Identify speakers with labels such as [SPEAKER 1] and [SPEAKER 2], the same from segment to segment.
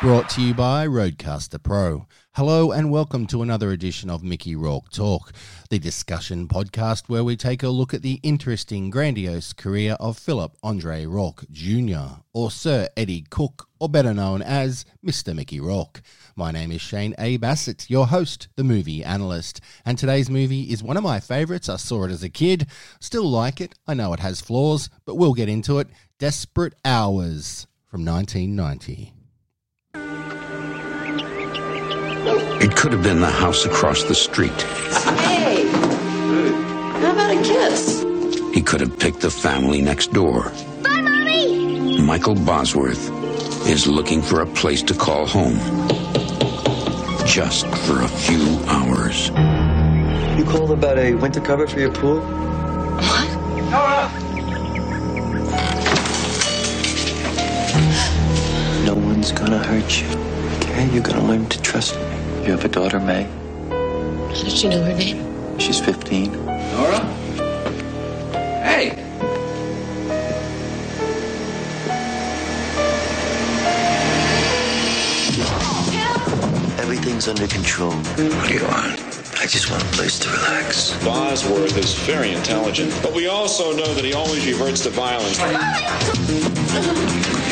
[SPEAKER 1] Brought to you by RodeCaster Pro. Hello and welcome to another edition of Mickey Rourke Talk, the discussion podcast where we take a look at the interesting, grandiose career of Philip Andre Rourke Jr., or Sir Eddie Cook, or better known as Mr. Mickey Rourke. My name is Shane A. Bassett, your host, the movie analyst, and today's movie is one of my favourites. I saw it as a kid, still like it. I know it has flaws, but we'll get into it. Desperate Hours from 1990.
[SPEAKER 2] It could have been the house across the street.
[SPEAKER 3] Hey, how about a kiss?
[SPEAKER 2] He could have picked the family next door.
[SPEAKER 4] Bye, Mommy!
[SPEAKER 2] Michael Bosworth is looking for a place to call home. Just for a few hours.
[SPEAKER 5] You called about a winter cover for your pool? What? No one's gonna hurt you. Okay? You're gonna learn to trust me. You have a daughter, May.
[SPEAKER 3] How did you know her name?
[SPEAKER 5] She's 15.
[SPEAKER 6] Nora? Hey!
[SPEAKER 5] Everything's under control.
[SPEAKER 2] What do you want?
[SPEAKER 5] I just want a place to relax.
[SPEAKER 7] Bosworth is very intelligent, but we also know that he always reverts to violence.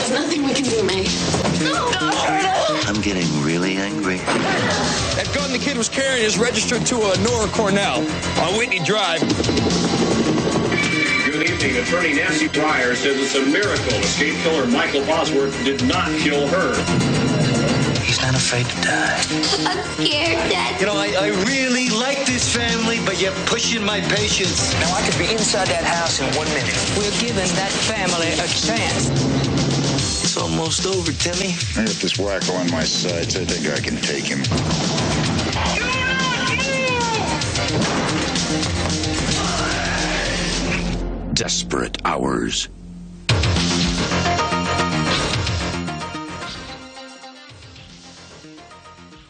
[SPEAKER 3] There's nothing we can do, May. No, don't.
[SPEAKER 5] I'm getting really angry.
[SPEAKER 6] That gun the kid was carrying is registered to a Nora Cornell on Whitney Drive.
[SPEAKER 8] Good evening. Attorney Nancy Pryor says it's a miracle escape killer Michael Bosworth did not kill her.
[SPEAKER 5] He's not afraid to die.
[SPEAKER 4] I'm scared, Dad.
[SPEAKER 5] You know, I, I really like this family, but you're pushing my patience.
[SPEAKER 6] Now I could be inside that house in one minute.
[SPEAKER 9] We're giving that family a chance.
[SPEAKER 5] It's almost over, Timmy.
[SPEAKER 10] I got this wacko on my side, so I think I can take him.
[SPEAKER 2] Desperate hours.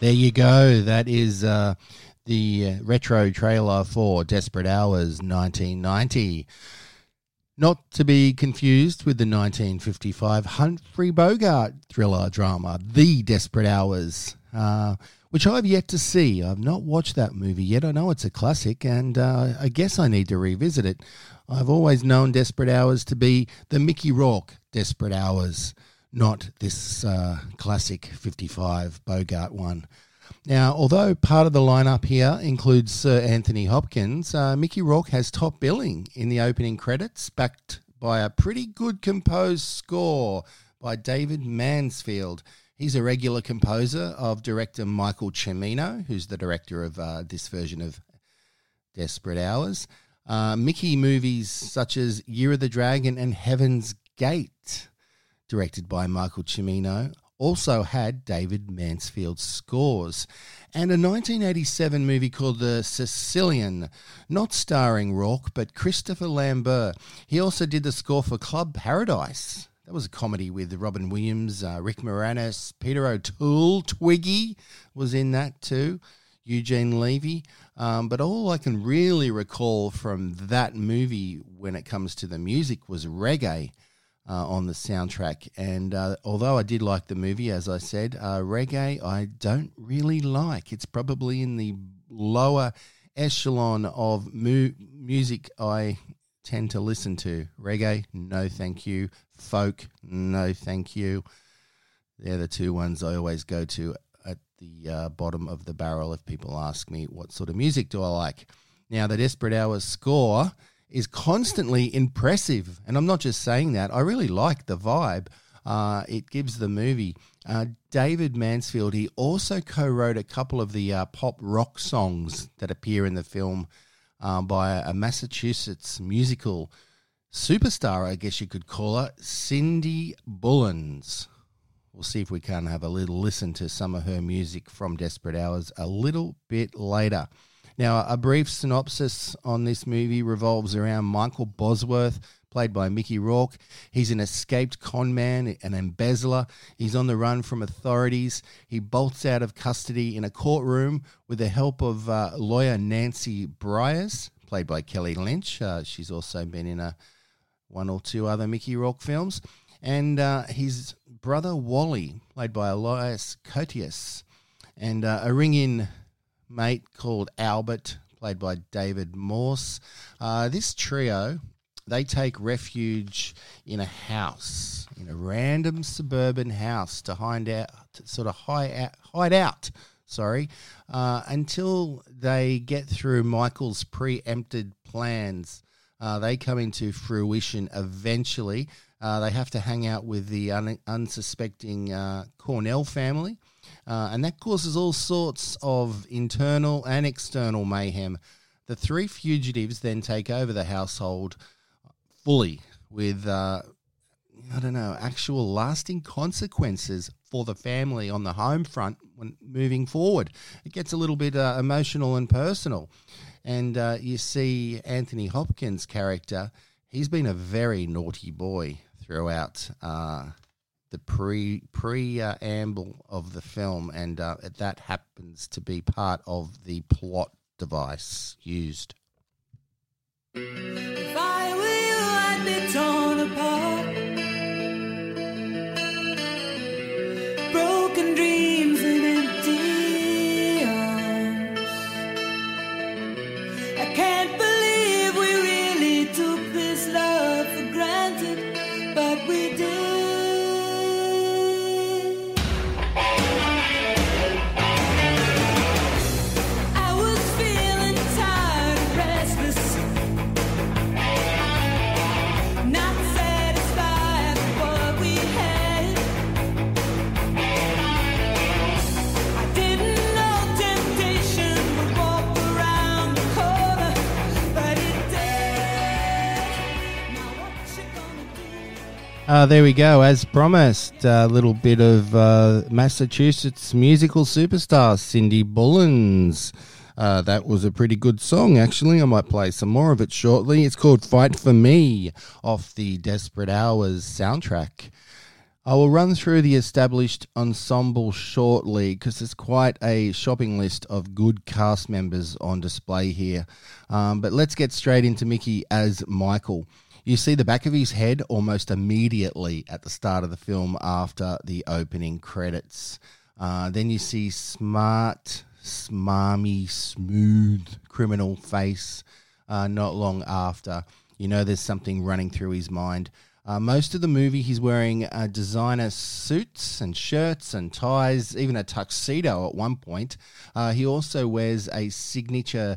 [SPEAKER 1] There you go. That is uh, the uh, retro trailer for Desperate Hours 1990. Not to be confused with the 1955 Humphrey Bogart thriller drama, The Desperate Hours, uh, which I've yet to see. I've not watched that movie yet. I know it's a classic, and uh, I guess I need to revisit it. I've always known Desperate Hours to be the Mickey Rourke Desperate Hours not this uh, classic 55 Bogart one. Now, although part of the lineup here includes Sir Anthony Hopkins, uh, Mickey Rourke has top billing in the opening credits, backed by a pretty good composed score by David Mansfield. He's a regular composer of director Michael Cimino, who's the director of uh, this version of Desperate Hours. Uh, Mickey movies such as Year of the Dragon and Heaven's Gate directed by Michael Cimino, also had David Mansfield's scores. And a 1987 movie called The Sicilian, not starring Rourke, but Christopher Lambert. He also did the score for Club Paradise. That was a comedy with Robin Williams, uh, Rick Moranis, Peter O'Toole, Twiggy was in that too, Eugene Levy. Um, but all I can really recall from that movie when it comes to the music was reggae uh, on the soundtrack. And uh, although I did like the movie, as I said, uh, reggae I don't really like. It's probably in the lower echelon of mu- music I tend to listen to. Reggae, no thank you. Folk, no thank you. They're the two ones I always go to at the uh, bottom of the barrel if people ask me what sort of music do I like. Now, the Desperate Hours score is constantly impressive. And I'm not just saying that, I really like the vibe uh, it gives the movie. Uh, David Mansfield, he also co wrote a couple of the uh, pop rock songs that appear in the film um, by a Massachusetts musical superstar, I guess you could call her, Cindy Bullens. We'll see if we can have a little listen to some of her music from Desperate Hours a little bit later. Now, a brief synopsis on this movie revolves around Michael Bosworth, played by Mickey Rourke. He's an escaped con man, an embezzler. He's on the run from authorities. He bolts out of custody in a courtroom with the help of uh, lawyer Nancy Breyers, played by Kelly Lynch. Uh, she's also been in a one or two other Mickey Rourke films. And uh, he's brother Wally, played by Elias Koteas, and uh, a ring in mate called Albert, played by David Morse. Uh, this trio, they take refuge in a house, in a random suburban house to hide out, to sort of hide out, hide out sorry, uh, until they get through Michael's preempted plans. Uh, they come into fruition eventually. Uh, they have to hang out with the un- unsuspecting uh, Cornell family, uh, and that causes all sorts of internal and external mayhem. The three fugitives then take over the household fully with uh, I don't know, actual lasting consequences for the family on the home front when moving forward. It gets a little bit uh, emotional and personal. And uh, you see Anthony Hopkins' character, he's been a very naughty boy throughout uh, the pre preamble of the film, and uh, that happens to be part of the plot device used. Uh, there we go. As promised, a little bit of uh, Massachusetts musical superstar Cindy Bullens. Uh, that was a pretty good song, actually. I might play some more of it shortly. It's called Fight for Me off the Desperate Hours soundtrack. I will run through the established ensemble shortly because there's quite a shopping list of good cast members on display here. Um, but let's get straight into Mickey as Michael. You see the back of his head almost immediately at the start of the film after the opening credits. Uh, then you see smart, smarmy, smooth criminal face uh, not long after. You know there's something running through his mind. Uh, most of the movie, he's wearing uh, designer suits and shirts and ties, even a tuxedo at one point. Uh, he also wears a signature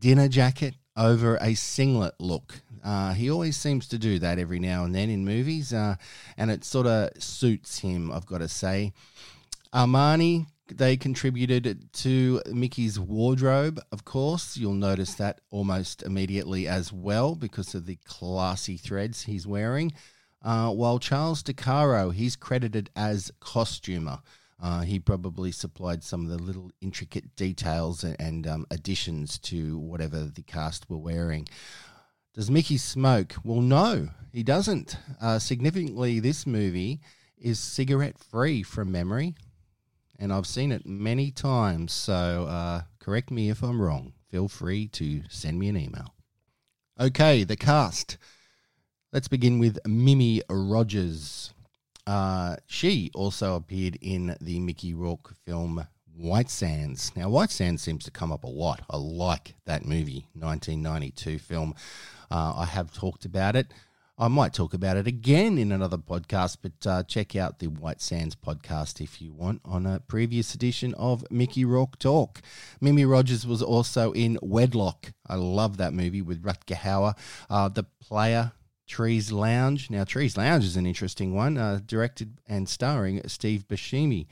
[SPEAKER 1] dinner jacket over a singlet look. Uh, he always seems to do that every now and then in movies, uh, and it sort of suits him, I've got to say. Armani, they contributed to Mickey's wardrobe, of course. You'll notice that almost immediately as well because of the classy threads he's wearing. Uh, while Charles DeCaro, he's credited as costumer. Uh, he probably supplied some of the little intricate details and, um, additions to whatever the cast were wearing. Does Mickey smoke? Well, no, he doesn't. Uh, significantly, this movie is cigarette free from memory, and I've seen it many times. So, uh, correct me if I'm wrong. Feel free to send me an email. Okay, the cast. Let's begin with Mimi Rogers. Uh, she also appeared in the Mickey Rourke film White Sands. Now, White Sands seems to come up a lot. I like that movie, 1992 film. Uh, I have talked about it. I might talk about it again in another podcast, but uh, check out the White Sands podcast if you want on a previous edition of Mickey Rourke Talk. Mimi Rogers was also in Wedlock. I love that movie with Rutger Hauer. Uh, the player Trees Lounge. Now, Trees Lounge is an interesting one, uh, directed and starring Steve Buscemi.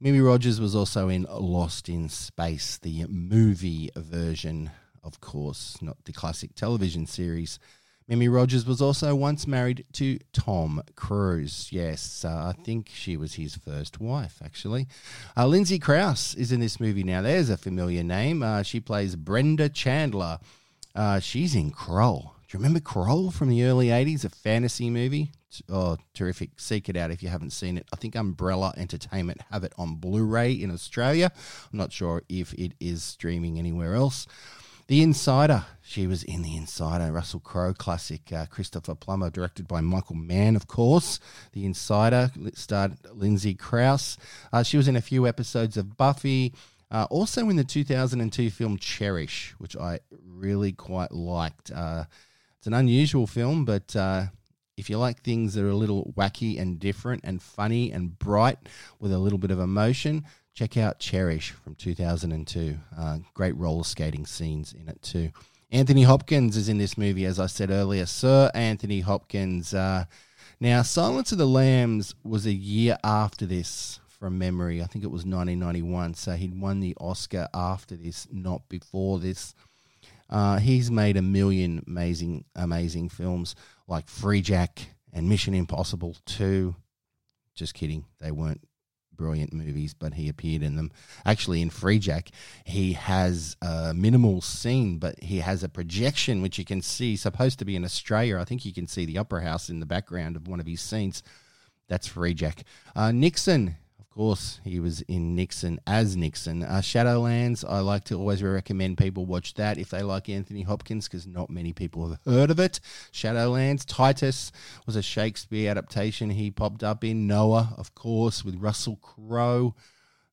[SPEAKER 1] Mimi Rogers was also in Lost in Space, the movie version, of course, not the classic television series. Mimi Rogers was also once married to Tom Cruise. Yes, uh, I think she was his first wife, actually. Uh, Lindsay Crouse is in this movie now. There's a familiar name. Uh, she plays Brenda Chandler. Uh, she's in Krull. Do you remember Krull from the early 80s, a fantasy movie? Oh, terrific. Seek it out if you haven't seen it. I think Umbrella Entertainment have it on Blu ray in Australia. I'm not sure if it is streaming anywhere else. The Insider. She was in The Insider, Russell Crowe classic. Uh, Christopher Plummer, directed by Michael Mann, of course. The Insider starred Lindsay Crouse. Uh, she was in a few episodes of Buffy. Uh, also in the 2002 film Cherish, which I really quite liked. Uh, it's an unusual film, but uh, if you like things that are a little wacky and different and funny and bright with a little bit of emotion, check out Cherish from 2002. Uh, great roller skating scenes in it too. Anthony Hopkins is in this movie, as I said earlier. Sir Anthony Hopkins. Uh, now, Silence of the Lambs was a year after this from memory. I think it was 1991. So he'd won the Oscar after this, not before this. Uh, he's made a million amazing, amazing films like Freejack and Mission Impossible 2. Just kidding. They weren't brilliant movies, but he appeared in them. Actually, in Freejack, he has a minimal scene, but he has a projection which you can see. Supposed to be in Australia, I think you can see the Opera House in the background of one of his scenes. That's Freejack. Uh, Nixon course, he was in Nixon as Nixon. Uh, Shadowlands, I like to always recommend people watch that if they like Anthony Hopkins, because not many people have heard of it. Shadowlands. Titus was a Shakespeare adaptation he popped up in. Noah, of course, with Russell Crowe.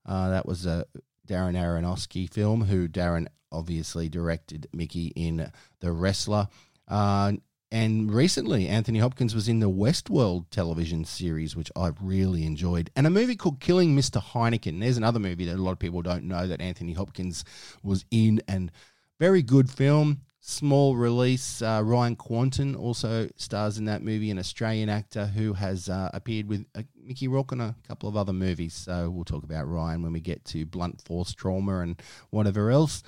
[SPEAKER 1] Uh, that was a Darren Aronofsky film, who Darren obviously directed Mickey in The Wrestler. Uh, and recently, Anthony Hopkins was in the Westworld television series, which I really enjoyed, and a movie called Killing Mr. Heineken. There's another movie that a lot of people don't know that Anthony Hopkins was in, and very good film. Small release. Uh, Ryan Kwanten also stars in that movie, an Australian actor who has uh, appeared with uh, Mickey Rourke in a couple of other movies. So we'll talk about Ryan when we get to Blunt Force Trauma and whatever else.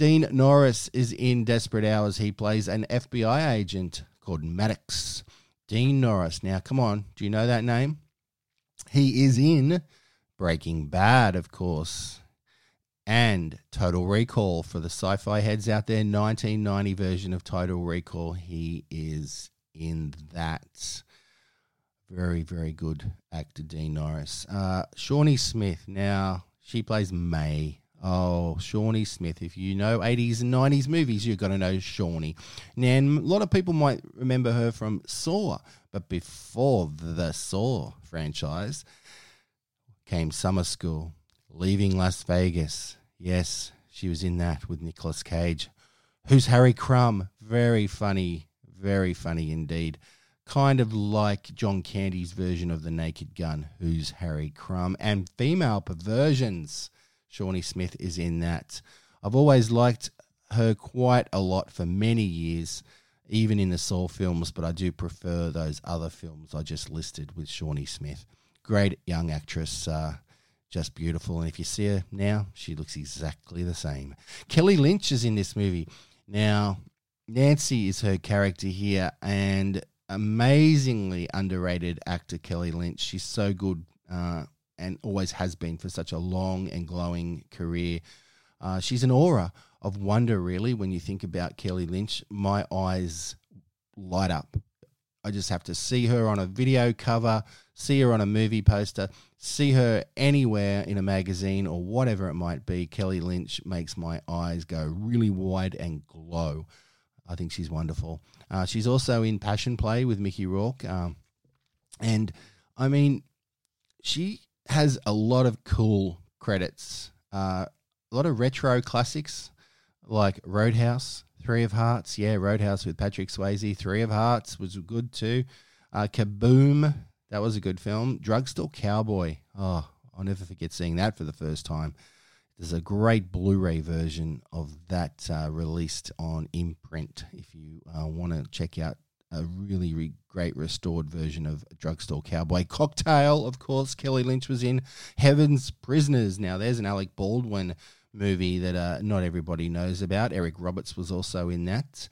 [SPEAKER 1] Dean Norris is in Desperate Hours. He plays an FBI agent called Maddox. Dean Norris. Now, come on. Do you know that name? He is in Breaking Bad, of course, and Total Recall for the sci fi heads out there. 1990 version of Total Recall. He is in that. Very, very good actor, Dean Norris. Uh, Shawnee Smith. Now, she plays May Oh, Shawnee Smith. If you know 80s and 90s movies, you're going to know Shawnee. Now, a lot of people might remember her from Saw, but before the Saw franchise came Summer School, Leaving Las Vegas. Yes, she was in that with Nicolas Cage. Who's Harry Crumb? Very funny, very funny indeed. Kind of like John Candy's version of The Naked Gun. Who's Harry Crumb? And female perversions Shawnee Smith is in that. I've always liked her quite a lot for many years, even in the Saw films, but I do prefer those other films I just listed with Shawnee Smith. Great young actress, uh, just beautiful. And if you see her now, she looks exactly the same. Kelly Lynch is in this movie. Now, Nancy is her character here, and amazingly underrated actor Kelly Lynch. She's so good. Uh, and always has been for such a long and glowing career. Uh, she's an aura of wonder, really, when you think about Kelly Lynch. My eyes light up. I just have to see her on a video cover, see her on a movie poster, see her anywhere in a magazine or whatever it might be. Kelly Lynch makes my eyes go really wide and glow. I think she's wonderful. Uh, she's also in Passion Play with Mickey Rourke. Um, and I mean, she has a lot of cool credits. Uh, a lot of retro classics like Roadhouse, Three of Hearts. Yeah, Roadhouse with Patrick Swayze. Three of Hearts was good too. Uh, Kaboom, that was a good film. Drugstore Cowboy. Oh, I'll never forget seeing that for the first time. There's a great Blu-ray version of that uh, released on imprint. If you uh, want to check out a really, really great restored version of Drugstore Cowboy. Cocktail, of course, Kelly Lynch was in. Heaven's Prisoners. Now, there's an Alec Baldwin movie that uh, not everybody knows about. Eric Roberts was also in that.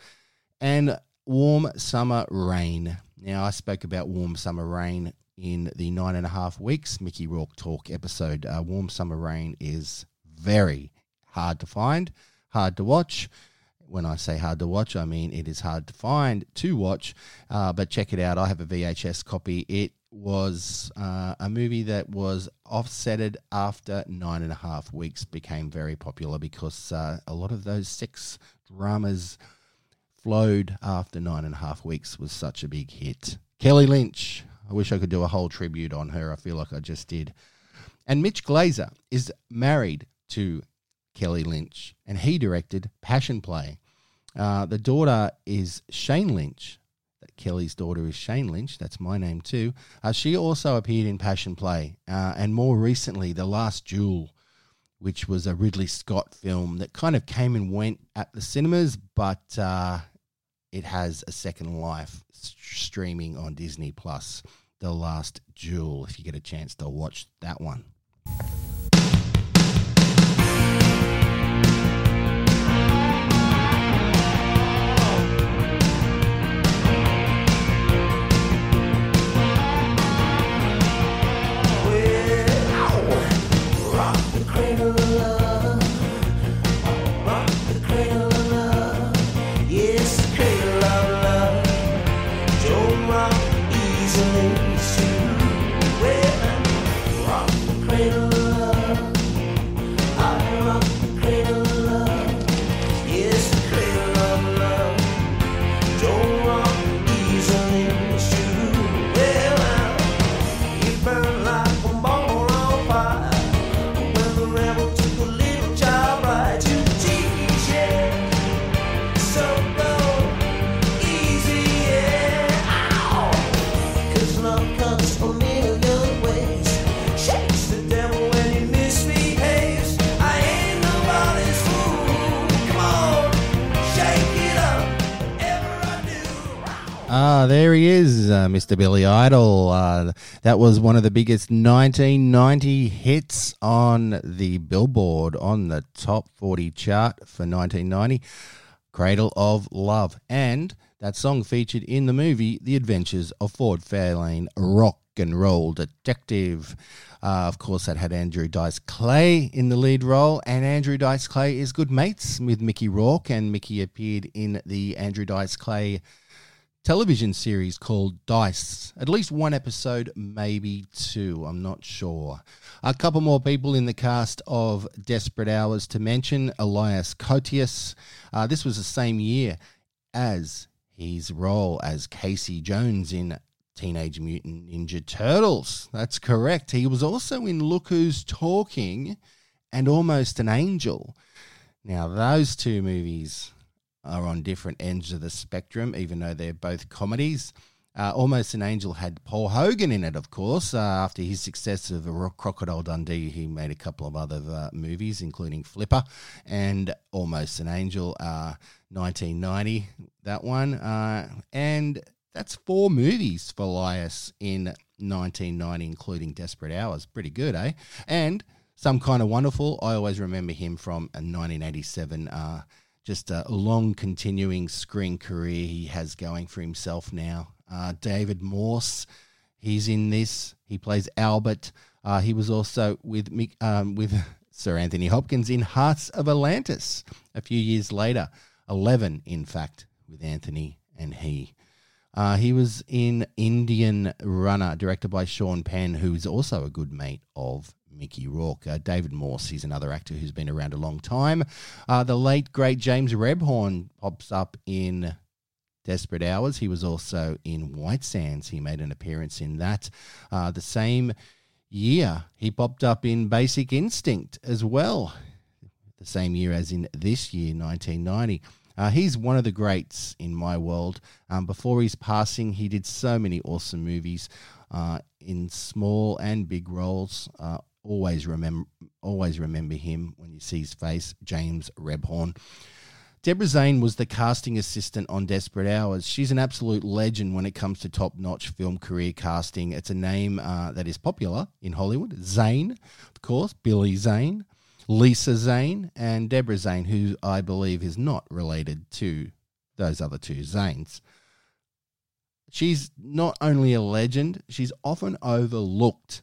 [SPEAKER 1] And Warm Summer Rain. Now, I spoke about Warm Summer Rain in the nine and a half weeks Mickey Rourke Talk episode. Uh, Warm Summer Rain is very hard to find, hard to watch when I say hard to watch, I mean it is hard to find to watch. Uh, but check it out. I have a VHS copy. It was uh, a movie that was offsetted after nine and a half weeks became very popular because uh, a lot of those sex dramas flowed after nine and a half weeks was such a big hit. Kelly Lynch. I wish I could do a whole tribute on her. I feel like I just did. And Mitch Glazer is married to Kelly Lynch, and he directed Passion Play. Uh, the daughter is Shane Lynch. Kelly's daughter is Shane Lynch. That's my name too. Uh, she also appeared in Passion Play, uh, and more recently, The Last Duel, which was a Ridley Scott film that kind of came and went at the cinemas, but uh, it has a second life streaming on Disney Plus. The Last Duel, if you get a chance to watch that one. Ah, there he is, uh, Mr. Billy Idol. Uh, that was one of the biggest 1990 hits on the Billboard on the top 40 chart for 1990. Cradle of Love. And that song featured in the movie The Adventures of Ford Fairlane Rock and Roll Detective. Uh, of course, that had Andrew Dice Clay in the lead role, and Andrew Dice Clay is good mates with Mickey Rourke, and Mickey appeared in the Andrew Dice Clay television series called Dice. At least one episode, maybe two, I'm not sure. A couple more people in the cast of Desperate Hours to mention Elias Koteas. Uh, this was the same year as his role as Casey Jones in Teenage Mutant Ninja Turtles. That's correct. He was also in Look Who's Talking and Almost an Angel. Now, those two movies are on different ends of the spectrum, even though they're both comedies. Uh, Almost an Angel had Paul Hogan in it, of course. Uh, after his success of Crocodile Dundee, he made a couple of other uh, movies, including Flipper and Almost an Angel, 1990, uh, that one. Uh, and that's four movies for Elias in 1990, including Desperate Hours. Pretty good, eh? And Some Kind of Wonderful, I always remember him from a 1987 uh, just a long continuing screen career he has going for himself now. Uh, David Morse, he's in this. He plays Albert. Uh, he was also with um, with Sir Anthony Hopkins in Hearts of Atlantis a few years later. Eleven, in fact, with Anthony and he. Uh, he was in Indian Runner, directed by Sean Penn, who's also a good mate of Mickey Rourke. Uh, David Morse, he's another actor who's been around a long time. Uh, the late, great James Rebhorn pops up in Desperate Hours. He was also in White Sands. He made an appearance in that. Uh, the same year, he popped up in Basic Instinct as well. The same year as in this year, 1990. Uh, he's one of the greats in my world. Um, before his passing, he did so many awesome movies uh, in small and big roles. Uh, always remember always remember him when you see his face, James Rebhorn. Deborah Zane was the casting assistant on Desperate Hours. She's an absolute legend when it comes to top notch film career casting. It's a name uh, that is popular in Hollywood. Zane, of course, Billy Zane, Lisa Zane, and Deborah Zane, who I believe is not related to those other two Zanes. She's not only a legend, she's often overlooked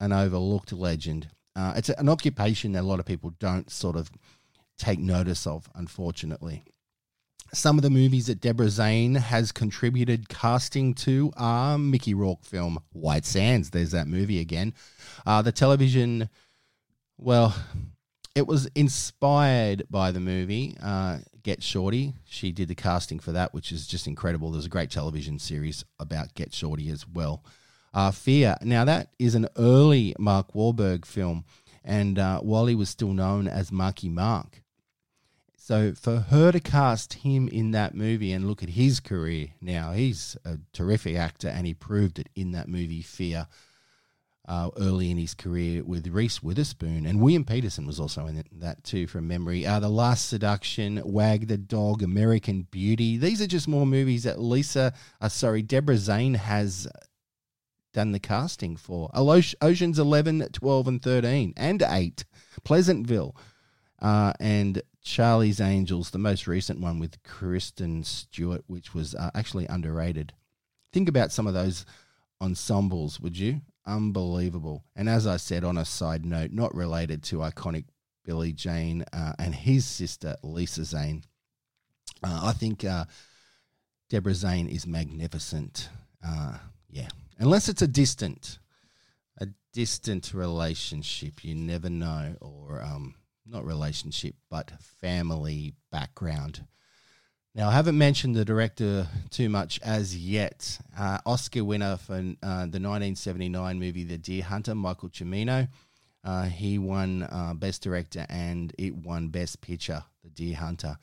[SPEAKER 1] an overlooked legend. Uh, it's an occupation that a lot of people don't sort of take notice of, unfortunately. Some of the movies that Deborah Zane has contributed casting to are Mickey Rourke film White Sands. There's that movie again. Uh, the television, well, it was inspired by the movie uh, Get Shorty. She did the casting for that, which is just incredible. There's a great television series about Get Shorty as well. Uh, Fear. Now, that is an early Mark Wahlberg film, and uh, he was still known as Marky Mark. So, for her to cast him in that movie and look at his career now, he's a terrific actor, and he proved it in that movie, Fear uh, early in his career with Reese Witherspoon, and William Petersen was also in that too, from memory. Uh, the Last Seduction, Wag the Dog, American Beauty. These are just more movies that Lisa, uh, sorry, Deborah Zane has done the casting for. Oceans 11, 12, and 13, and 8. Pleasantville, uh, and Charlie's Angels, the most recent one with Kristen Stewart, which was uh, actually underrated. Think about some of those ensembles, would you? unbelievable. And as I said, on a side note, not related to iconic Billy Zane uh, and his sister Lisa Zane. Uh, I think uh, Deborah Zane is magnificent. Uh, yeah, unless it's a distant, a distant relationship, you never know, or um, not relationship, but family background. Now, I haven't mentioned the director too much as yet. Uh, Oscar winner for uh, the 1979 movie The Deer Hunter, Michael Cimino. Uh, he won uh, Best Director and it won Best Picture, The Deer Hunter.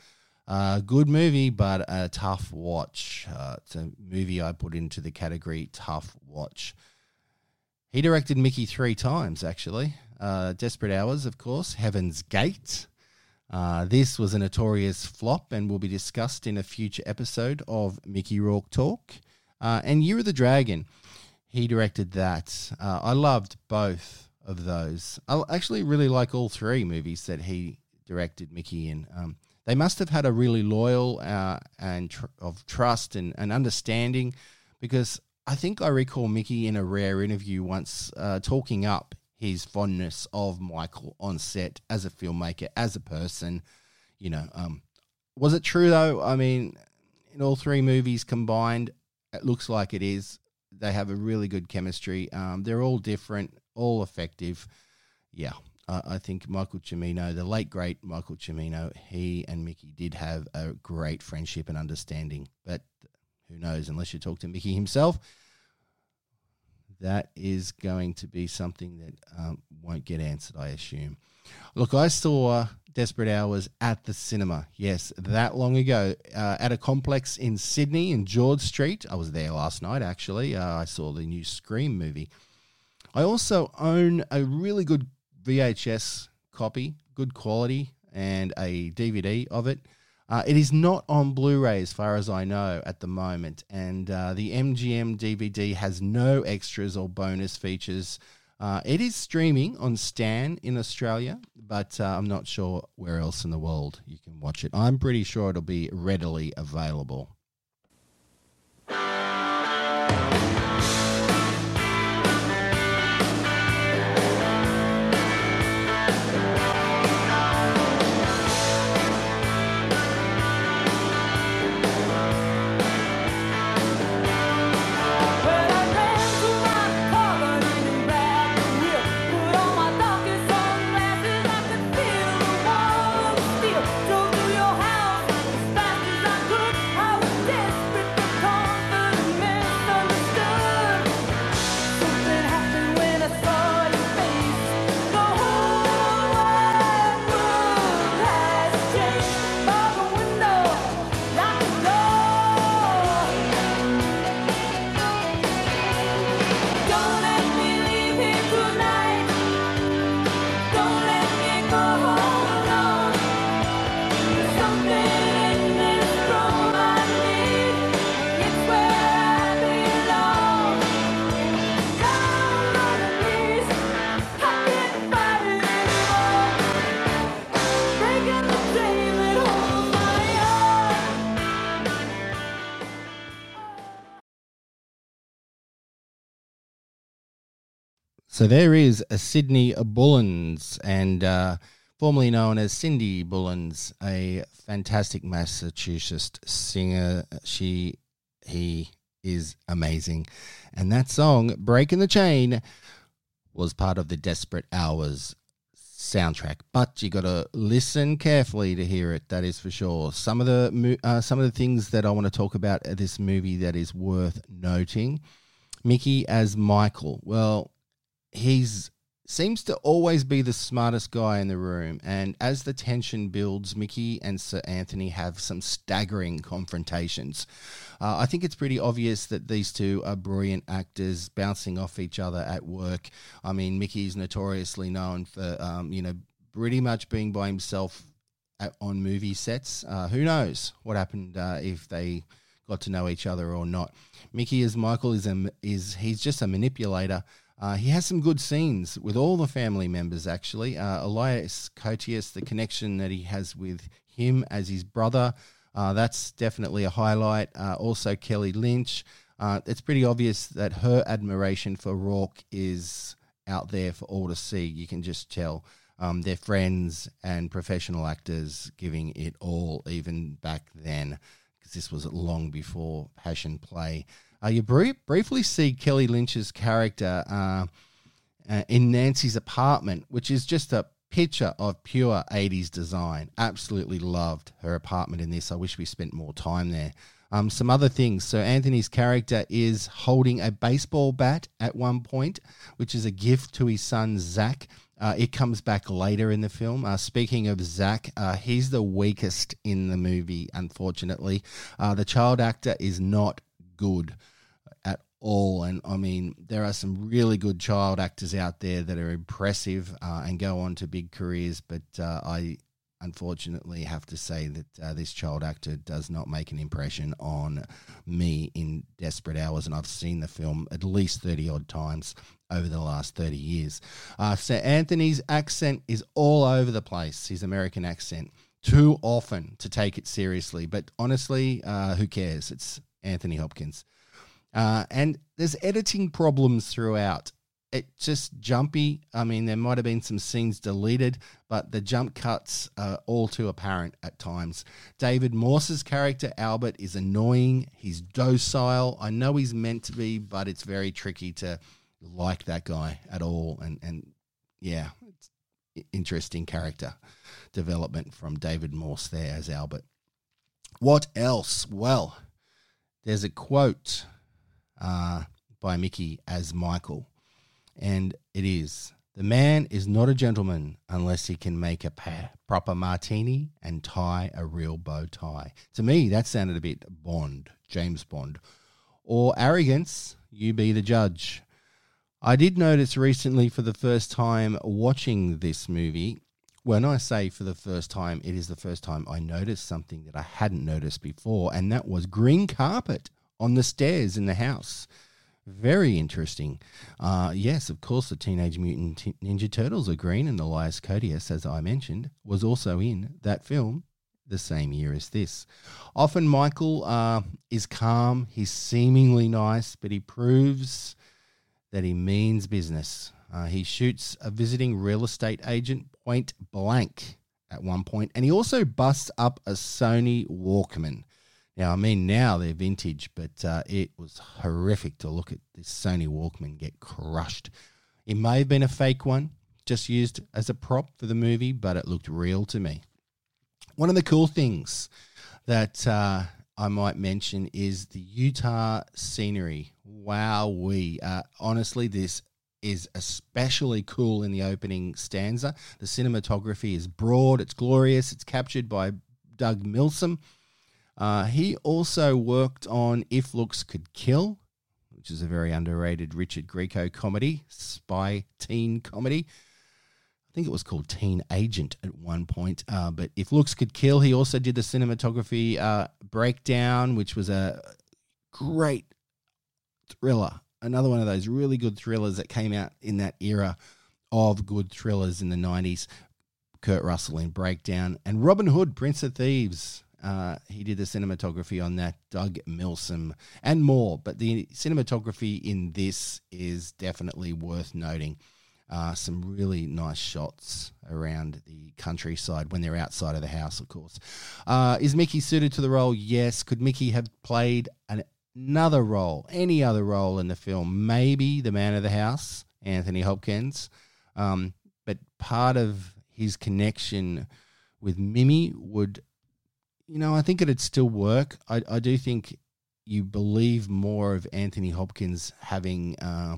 [SPEAKER 1] Uh, good movie, but a tough watch. Uh, it's a movie I put into the category tough watch. He directed Mickey three times, actually. Uh, Desperate Hours, of course, Heaven's Gate, uh, this was a notorious flop and will be discussed in a future episode of Mickey Rourke Talk. Uh, and Year of the Dragon, he directed that. Uh, I loved both of those. I actually really like all three movies that he directed Mickey in. Um, they must have had a really loyal uh, and tr- of trust and, and understanding because I think I recall Mickey in a rare interview once uh, talking up his fondness of Michael on set as a filmmaker, as a person. You know, um, was it true though? I mean, in all three movies combined, it looks like it is. They have a really good chemistry. Um, they're all different, all effective. Yeah, I think Michael Cimino, the late great Michael Cimino, he and Mickey did have a great friendship and understanding. But who knows? Unless you talk to Mickey himself, that is going to be something that um, won't get answered, I assume. Look, I saw Desperate Hours at the cinema. Yes, that long ago uh, at a complex in Sydney in George Street. I was there last night, actually. Uh, I saw the new Scream movie. I also own a really good VHS copy, good quality, and a DVD of it. Uh, it is not on Blu ray as far as I know at the moment, and uh, the MGM DVD has no extras or bonus features. Uh, it is streaming on Stan in Australia, but uh, I'm not sure where else in the world you can watch it. I'm pretty sure it'll be readily available. So there is a Cidny Bullens, and uh, formerly known as Cindy Bullens, a fantastic Massachusetts singer. She, he is amazing, and that song "Breaking the Chain" was part of the Desperate Hours soundtrack, but you got to listen carefully to hear it. That is for sure. Some of the uh, some of the things that I want to talk about at this movie that is worth noting. Mickey as Michael. Well, he's seems to always be the smartest guy in the room. And as the tension builds, Mickey and Sir Anthony have some staggering confrontations. Uh, I think it's pretty obvious that these two are brilliant actors bouncing off each other at work. I mean, Mickey's notoriously known for, um, you know, pretty much being by himself at, on movie sets. Uh, who knows what happened uh, if they got to know each other or not. Mickey as Michael is a, is he's just a manipulator uh, he has some good scenes with all the family members, actually. Uh, Elias Koteas, the connection that he has with him as his brother, uh, that's definitely a highlight. Uh, also, Kelly Lynch. Uh, it's pretty obvious that her admiration for Rourke is out there for all to see. You can just tell. Um, they're friends and professional actors giving it all, even back then, because this was long before Passion Play. Uh, you brief, briefly see Kelly Lynch's character uh, uh, in Nancy's apartment, which is just a picture of pure 80s design. Absolutely loved her apartment in this. I wish we spent more time there. Um, some other things. So Anthony's character is holding a baseball bat at one point, which is a gift to his son Zach. Uh, it comes back later in the film. Uh, speaking of Zach, uh, he's the weakest in the movie, unfortunately. Uh, the child actor is not good all. And I mean, there are some really good child actors out there that are impressive uh, and go on to big careers. But uh, I unfortunately have to say that uh, this child actor does not make an impression on me in Desperate Hours. And I've seen the film at least 30 odd times over the last 30 years. Uh, so Anthony's accent is all over the place, his American accent. Too often to take it seriously, but honestly, uh, who cares? It's Anthony Hopkins. Uh, and there's editing problems throughout. It's just jumpy. I mean, there might have been some scenes deleted, but the jump cuts are all too apparent at times. David Morse's character, Albert, is annoying. He's docile. I know he's meant to be, but it's very tricky to like that guy at all. And, and yeah, interesting character development from David Morse there as Albert. What else? Well, there's a quote uh, by Mickey as Michael. And it is The man is not a gentleman unless he can make a proper martini and tie a real bow tie. To me, that sounded a bit Bond, James Bond. Or arrogance, you be the judge. I did notice recently for the first time watching this movie. When I say for the first time, it is the first time I noticed something that I hadn't noticed before, and that was green carpet on the stairs in the house. Very interesting. Uh, yes, of course, the Teenage Mutant Ninja Turtles are green, and Elias Koteas, as I mentioned, was also in that film the same year as this. Often Michael uh, is calm, he's seemingly nice, but he proves that he means business. Uh, he shoots a visiting real estate agent point blank at one point, and he also busts up a Sony Walkman. Now, I mean, now they're vintage, but uh, it was horrific to look at this Sony Walkman get crushed. It may have been a fake one, just used as a prop for the movie, but it looked real to me. One of the cool things that uh, I might mention is the Utah scenery. Wow, we uh, honestly, this is especially cool in the opening stanza. The cinematography is broad, it's glorious, it's captured by Doug Milsome. Uh, he also worked on If Looks Could Kill, which is a very underrated Richard Grieco comedy, spy teen comedy. I think it was called Teen Agent at one point. Uh, but If Looks Could Kill, he also did the cinematography uh, Breakdown, which was a great thriller. Another one of those really good thrillers that came out in that era of good thrillers in the 90s. Kurt Russell in Breakdown and Robin Hood, Prince of Thieves. Uh, he did the cinematography on that, Doug Milsome, and more. But the cinematography in this is definitely worth noting. Uh, some really nice shots around the countryside when they're outside of the house, of course. Uh, is Mickey suited to the role? Yes. Could Mickey have played an, another role, any other role in the film? Maybe the man of the house, Anthony Hopkins. Um, but part of his connection with Mimi would, you know, I think it'd still work. I, I do think you believe more of Anthony Hopkins having uh,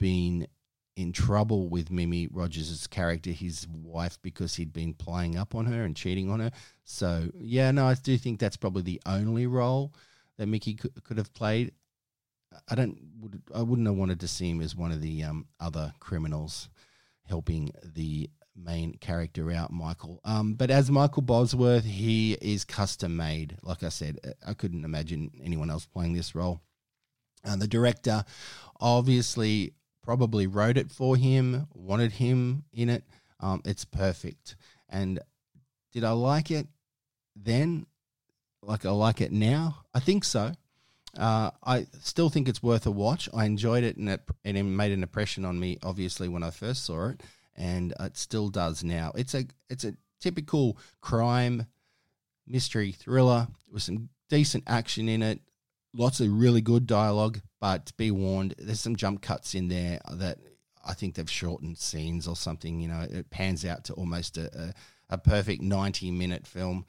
[SPEAKER 1] been in trouble with Mimi Rogers' character, his wife, because he'd been playing up on her and cheating on her. So, yeah, no, I do think that's probably the only role that Mickey could, could have played. I don't, would, I wouldn't have wanted to see him as one of the um, other criminals helping the main character out, Michael. Um, but as Michael Bosworth, he is custom made. Like I said, I couldn't imagine anyone else playing this role. And the director obviously probably wrote it for him, wanted him in it. Um, it's perfect. And did I like it then? Like I like it now? I think so. Uh, I still think it's worth a watch. I enjoyed it and it, and it made an impression on me, obviously, when I first saw it and it still does now. It's a it's a typical crime mystery thriller with some decent action in it, lots of really good dialogue. But be warned, there's some jump cuts in there that I think they've shortened scenes or something. You know, it pans out to almost a, a, a perfect 90 minute film,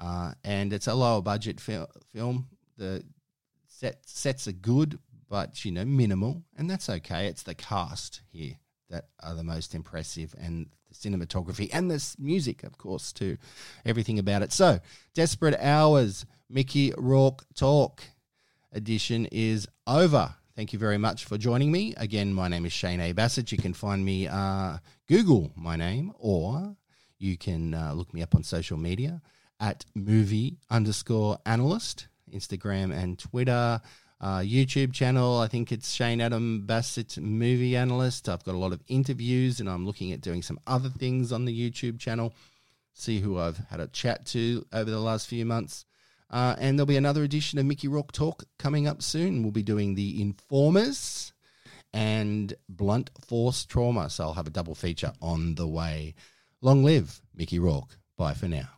[SPEAKER 1] uh, and it's a lower budget fil- film. The set sets are good, but you know minimal, and that's okay. It's the cast here that are the most impressive and the cinematography and the music, of course, too. Everything about it. So, Desperate Hours, Mickey Rourke Talk edition is over. Thank you very much for joining me. Again, my name is Shane A. Bassett. You can find me, uh, Google my name, or you can uh, look me up on social media at movie underscore analyst, Instagram and Twitter uh, YouTube channel. I think it's Shane Adam Bassett's movie analyst. I've got a lot of interviews, and I'm looking at doing some other things on the YouTube channel. See who I've had a chat to over the last few months. Uh, and there'll be another edition of Mickey Rourke Talk coming up soon. We'll be doing The Informers and Blunt Force Trauma. So I'll have a double feature on the way. Long live Mickey Rourke. Bye for now.